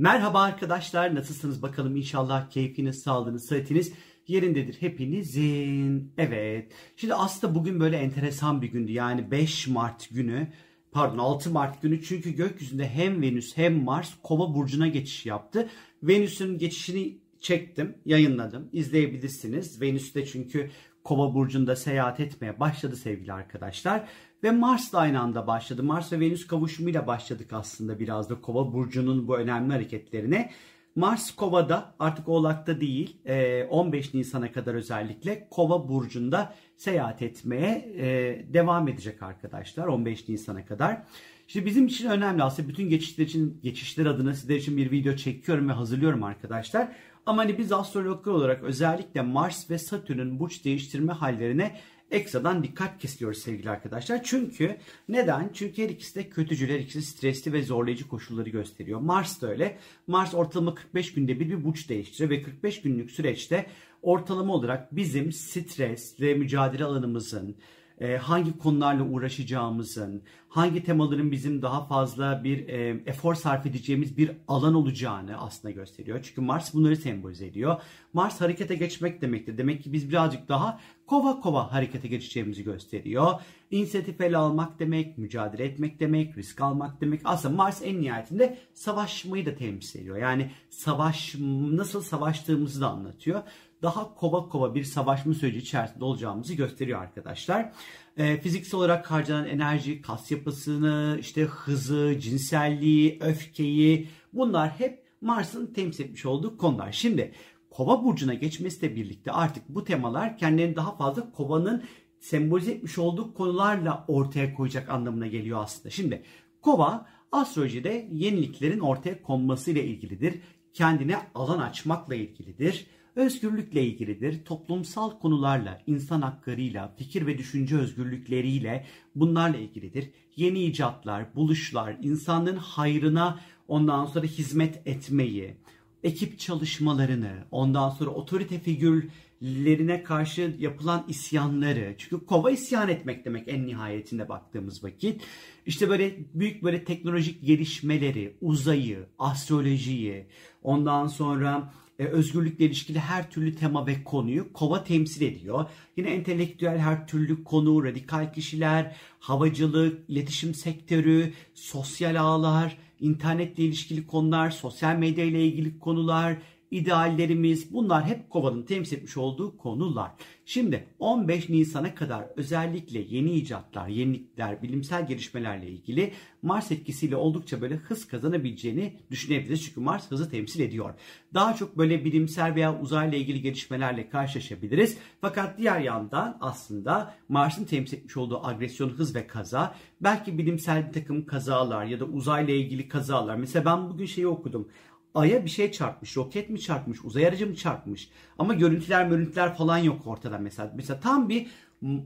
Merhaba arkadaşlar nasılsınız bakalım inşallah keyfiniz, sağlığınız, sıhhatiniz yerindedir hepinizin. Evet şimdi aslında bugün böyle enteresan bir gündü yani 5 Mart günü pardon 6 Mart günü çünkü gökyüzünde hem Venüs hem Mars Kova burcuna geçiş yaptı. Venüs'ün geçişini çektim, yayınladım. İzleyebilirsiniz. Venüs de çünkü Kova burcunda seyahat etmeye başladı sevgili arkadaşlar. Ve Mars da aynı anda başladı. Mars ve Venüs kavuşumuyla başladık aslında biraz da Kova burcunun bu önemli hareketlerine. Mars Kova'da artık Oğlak'ta değil 15 Nisan'a kadar özellikle Kova burcunda seyahat etmeye devam edecek arkadaşlar 15 Nisan'a kadar. Şimdi bizim için önemli aslında bütün geçişler için geçişler adına sizler için bir video çekiyorum ve hazırlıyorum arkadaşlar. Ama hani biz astrologlar olarak özellikle Mars ve Satürn'ün burç değiştirme hallerine ekstradan dikkat kesiyoruz sevgili arkadaşlar. Çünkü neden? Çünkü her ikisi de kötücül, her ikisi stresli ve zorlayıcı koşulları gösteriyor. Mars da öyle. Mars ortalama 45 günde bir bir burç değiştiriyor ve 45 günlük süreçte ortalama olarak bizim stres ve mücadele alanımızın, e, hangi konularla uğraşacağımızın, hangi temaların bizim daha fazla bir e, efor sarf edeceğimiz bir alan olacağını aslında gösteriyor. Çünkü Mars bunları sembolize ediyor. Mars harekete geçmek demektir. Demek ki biz birazcık daha kova kova harekete geçeceğimizi gösteriyor. İnisiyatif ele almak demek, mücadele etmek demek, risk almak demek. Aslında Mars en nihayetinde savaşmayı da temsil ediyor. Yani savaş nasıl savaştığımızı da anlatıyor daha kova kova bir savaşma süreci içerisinde olacağımızı gösteriyor arkadaşlar. E, fiziksel olarak harcanan enerji, kas yapısını, işte hızı, cinselliği, öfkeyi bunlar hep Mars'ın temsil etmiş olduğu konular. Şimdi kova burcuna geçmesiyle birlikte artık bu temalar kendilerini daha fazla kovanın sembolize etmiş olduğu konularla ortaya koyacak anlamına geliyor aslında. Şimdi kova astrolojide yeniliklerin ortaya konmasıyla ilgilidir. Kendine alan açmakla ilgilidir özgürlükle ilgilidir. Toplumsal konularla, insan haklarıyla, fikir ve düşünce özgürlükleriyle bunlarla ilgilidir. Yeni icatlar, buluşlar, insanlığın hayrına ondan sonra hizmet etmeyi, ekip çalışmalarını, ondan sonra otorite figürlerine karşı yapılan isyanları. Çünkü kova isyan etmek demek en nihayetinde baktığımız vakit. İşte böyle büyük böyle teknolojik gelişmeleri, uzayı, astrolojiyi, ondan sonra e, özgürlükle ilişkili her türlü tema ve konuyu kova temsil ediyor. Yine entelektüel her türlü konu, radikal kişiler, havacılık, iletişim sektörü, sosyal ağlar, internetle ilişkili konular, sosyal medya ile ilgili konular, ideallerimiz bunlar hep kovanın temsil etmiş olduğu konular. Şimdi 15 Nisan'a kadar özellikle yeni icatlar, yenilikler, bilimsel gelişmelerle ilgili Mars etkisiyle oldukça böyle hız kazanabileceğini düşünebiliriz. Çünkü Mars hızı temsil ediyor. Daha çok böyle bilimsel veya uzayla ilgili gelişmelerle karşılaşabiliriz. Fakat diğer yandan aslında Mars'ın temsil etmiş olduğu agresyon, hız ve kaza belki bilimsel bir takım kazalar ya da uzayla ilgili kazalar. Mesela ben bugün şeyi okudum. Ay'a bir şey çarpmış. Roket mi çarpmış? Uzay aracı mı çarpmış? Ama görüntüler görüntüler falan yok ortada mesela. Mesela tam bir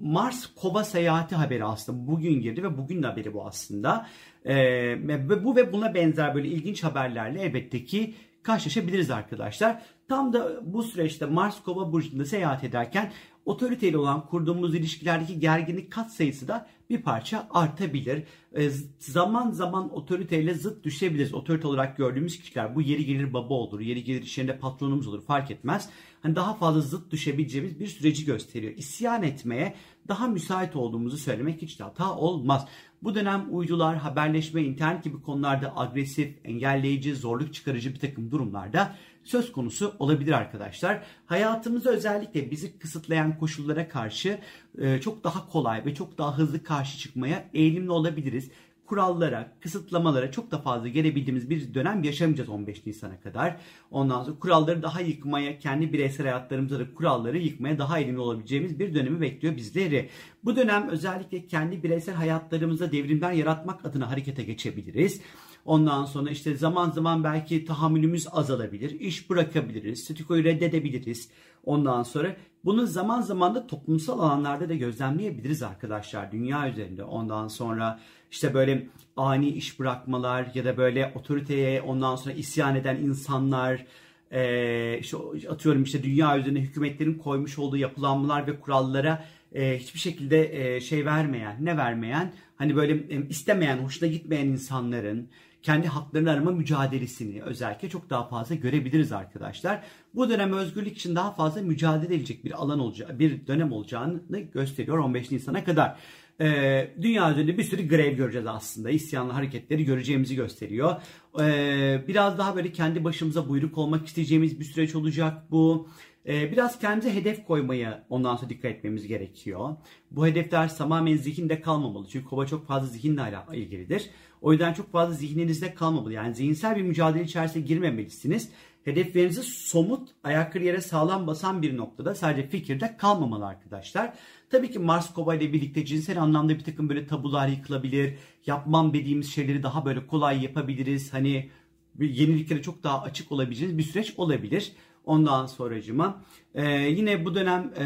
Mars Kova seyahati haberi aslında bugün girdi ve bugün de haberi bu aslında. Ee, bu ve buna benzer böyle ilginç haberlerle elbette ki karşılaşabiliriz arkadaşlar. Tam da bu süreçte Mars Kova burcunda seyahat ederken otoriteyle olan kurduğumuz ilişkilerdeki gerginlik kat sayısı da bir parça artabilir. E, zaman zaman otoriteyle zıt düşebiliriz. Otorite olarak gördüğümüz kişiler bu yeri gelir baba olur, yeri gelir iş yerinde patronumuz olur fark etmez. Hani daha fazla zıt düşebileceğimiz bir süreci gösteriyor. İsyan etmeye daha müsait olduğumuzu söylemek hiç de hata olmaz. Bu dönem uydular, haberleşme, internet gibi konularda agresif, engelleyici, zorluk çıkarıcı bir takım durumlarda söz konusu olabilir arkadaşlar. Hayatımızda özellikle bizi kısıtlayan koşullara karşı e, çok daha kolay ve çok daha hızlı karşı çıkmaya eğilimli olabiliriz kurallara, kısıtlamalara çok da fazla gelebildiğimiz bir dönem yaşamayacağız 15 Nisan'a kadar. Ondan sonra kuralları daha yıkmaya, kendi bireysel hayatlarımızda da kuralları yıkmaya daha elimli olabileceğimiz bir dönemi bekliyor bizleri. Bu dönem özellikle kendi bireysel hayatlarımızda devrimler yaratmak adına harekete geçebiliriz. Ondan sonra işte zaman zaman belki tahammülümüz azalabilir. İş bırakabiliriz. Statikoyu reddedebiliriz. Ondan sonra bunu zaman zaman da toplumsal alanlarda da gözlemleyebiliriz arkadaşlar dünya üzerinde. Ondan sonra işte böyle ani iş bırakmalar ya da böyle otoriteye ondan sonra isyan eden insanlar e, işte atıyorum işte dünya üzerinde hükümetlerin koymuş olduğu yapılanmalar ve kurallara e, hiçbir şekilde e, şey vermeyen, ne vermeyen, hani böyle istemeyen, hoşuna gitmeyen insanların kendi haklarını arama mücadelesini özellikle çok daha fazla görebiliriz arkadaşlar. Bu dönem özgürlük için daha fazla mücadele edilecek bir alan olacağı, bir dönem olacağını gösteriyor 15 Nisan'a kadar. Ee, dünya üzerinde bir sürü grev göreceğiz aslında. İsyanlı hareketleri göreceğimizi gösteriyor. Ee, biraz daha böyle kendi başımıza buyruk olmak isteyeceğimiz bir süreç olacak bu. Ee, biraz kendimize hedef koymaya ondan sonra dikkat etmemiz gerekiyor. Bu hedefler tamamen zihinde kalmamalı. Çünkü kova çok fazla zihinle ilgilidir. O yüzden çok fazla zihninizde kalmamalı. Yani zihinsel bir mücadele içerisine girmemelisiniz. Hedeflerinizi somut, ayakları yere sağlam basan bir noktada sadece fikirde kalmamalı arkadaşlar. Tabii ki Mars Kova ile birlikte cinsel anlamda bir takım böyle tabular yıkılabilir. Yapmam dediğimiz şeyleri daha böyle kolay yapabiliriz. Hani yeniliklere çok daha açık olabileceğiniz bir süreç olabilir. Ondan sonracıma e, yine bu dönem e,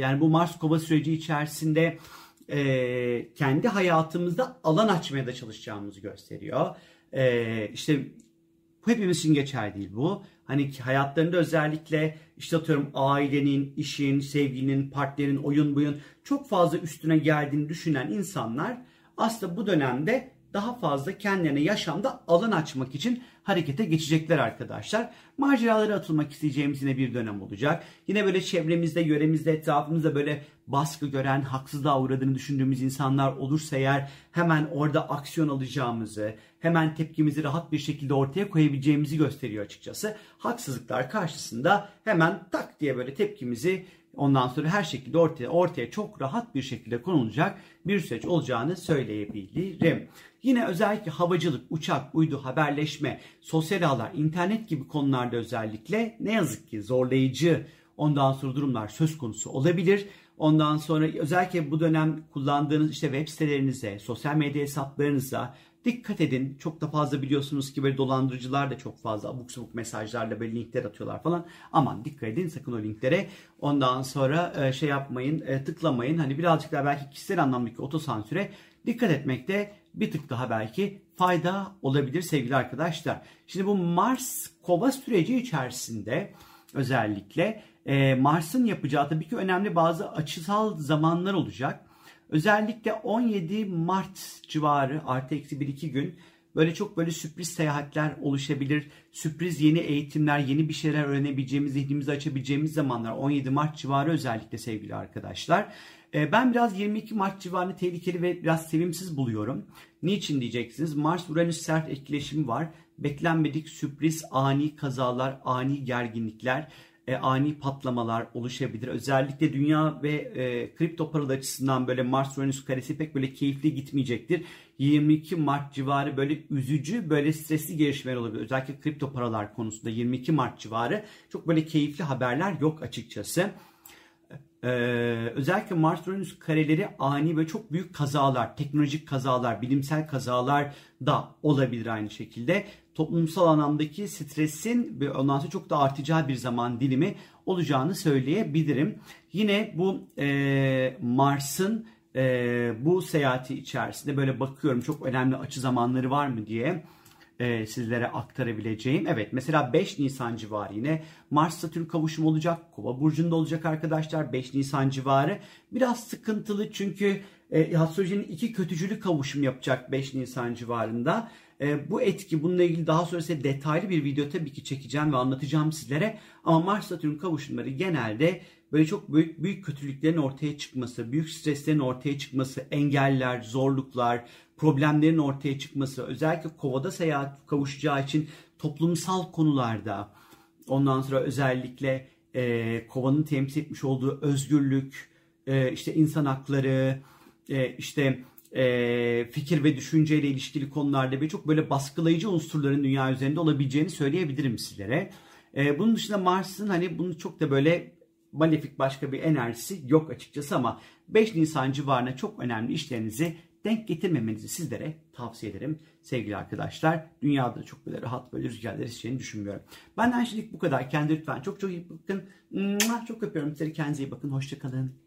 yani bu Mars Kova süreci içerisinde e, kendi hayatımızda alan açmaya da çalışacağımızı gösteriyor. E, işte hepimiz için geçerli değil bu. Hani hayatlarında özellikle işte atıyorum ailenin, işin, sevginin, partnerin, oyun buyun çok fazla üstüne geldiğini düşünen insanlar aslında bu dönemde daha fazla kendilerine yaşamda alan açmak için harekete geçecekler arkadaşlar. Maceralara atılmak isteyeceğimiz yine bir dönem olacak. Yine böyle çevremizde, yöremizde, etrafımızda böyle baskı gören, haksızlığa uğradığını düşündüğümüz insanlar olursa eğer hemen orada aksiyon alacağımızı, hemen tepkimizi rahat bir şekilde ortaya koyabileceğimizi gösteriyor açıkçası. Haksızlıklar karşısında hemen tak diye böyle tepkimizi ondan sonra her şekilde ortaya ortaya çok rahat bir şekilde konulacak bir süreç olacağını söyleyebilirim. Yine özellikle havacılık, uçak, uydu, haberleşme, sosyal ağlar, internet gibi konularda özellikle ne yazık ki zorlayıcı ondan sonra durumlar söz konusu olabilir. Ondan sonra özellikle bu dönem kullandığınız işte web sitelerinize, sosyal medya hesaplarınıza dikkat edin. Çok da fazla biliyorsunuz ki böyle dolandırıcılar da çok fazla abuk sabuk mesajlarla böyle linkler atıyorlar falan. Aman dikkat edin sakın o linklere. Ondan sonra e, şey yapmayın, e, tıklamayın. Hani birazcık daha belki kişisel anlamdaki otosansüre dikkat etmekte bir tık daha belki fayda olabilir sevgili arkadaşlar. Şimdi bu Mars kova süreci içerisinde özellikle e, Mars'ın yapacağı tabii ki önemli bazı açısal zamanlar olacak. Özellikle 17 Mart civarı artı eksi 1-2 gün böyle çok böyle sürpriz seyahatler oluşabilir. Sürpriz yeni eğitimler, yeni bir şeyler öğrenebileceğimiz, zihnimizi açabileceğimiz zamanlar 17 Mart civarı özellikle sevgili arkadaşlar. Ee, ben biraz 22 Mart civarını tehlikeli ve biraz sevimsiz buluyorum. Niçin diyeceksiniz? Mars-Uranüs sert etkileşimi var. Beklenmedik sürpriz, ani kazalar, ani gerginlikler e, ani patlamalar oluşabilir. Özellikle dünya ve e, kripto paralar açısından böyle Mars Uranüs karesi pek böyle keyifli gitmeyecektir. 22 Mart civarı böyle üzücü, böyle stresli gelişmeler olabilir. Özellikle kripto paralar konusunda 22 Mart civarı çok böyle keyifli haberler yok açıkçası. Ee, özellikle Mars Uranüs kareleri ani ve çok büyük kazalar, teknolojik kazalar, bilimsel kazalar da olabilir aynı şekilde. Toplumsal anlamdaki stresin ve ondan sonra çok da artacağı bir zaman dilimi olacağını söyleyebilirim. Yine bu e, Mars'ın e, bu seyahati içerisinde böyle bakıyorum çok önemli açı zamanları var mı diye e, sizlere aktarabileceğim. Evet mesela 5 Nisan civarı yine Mars Satürn kavuşumu olacak. Kova burcunda olacak arkadaşlar 5 Nisan civarı. Biraz sıkıntılı çünkü e, astrolojinin iki kötücülü kavuşum yapacak 5 Nisan civarında. E, bu etki bununla ilgili daha sonra size detaylı bir video tabii ki çekeceğim ve anlatacağım sizlere. Ama Mars Satürn kavuşumları genelde böyle çok büyük büyük kötülüklerin ortaya çıkması, büyük streslerin ortaya çıkması, engeller, zorluklar, problemlerin ortaya çıkması, özellikle kovada seyahat kavuşacağı için toplumsal konularda, ondan sonra özellikle e, kovanın temsil etmiş olduğu özgürlük, e, işte insan hakları, e, işte e, fikir ve düşünceyle ilişkili konularda bir çok böyle baskılayıcı unsurların dünya üzerinde olabileceğini söyleyebilirim sizlere. E, bunun dışında Mars'ın hani bunu çok da böyle malefik başka bir enerjisi yok açıkçası ama 5 Nisan civarına çok önemli işlerinizi denk getirmemenizi sizlere tavsiye ederim sevgili arkadaşlar. Dünyada çok böyle rahat böyle rüzgarlar eseceğini düşünmüyorum. Benden şimdilik bu kadar. Kendi lütfen çok çok iyi bakın. Çok öpüyorum sizleri. Kendinize iyi bakın. Hoşçakalın.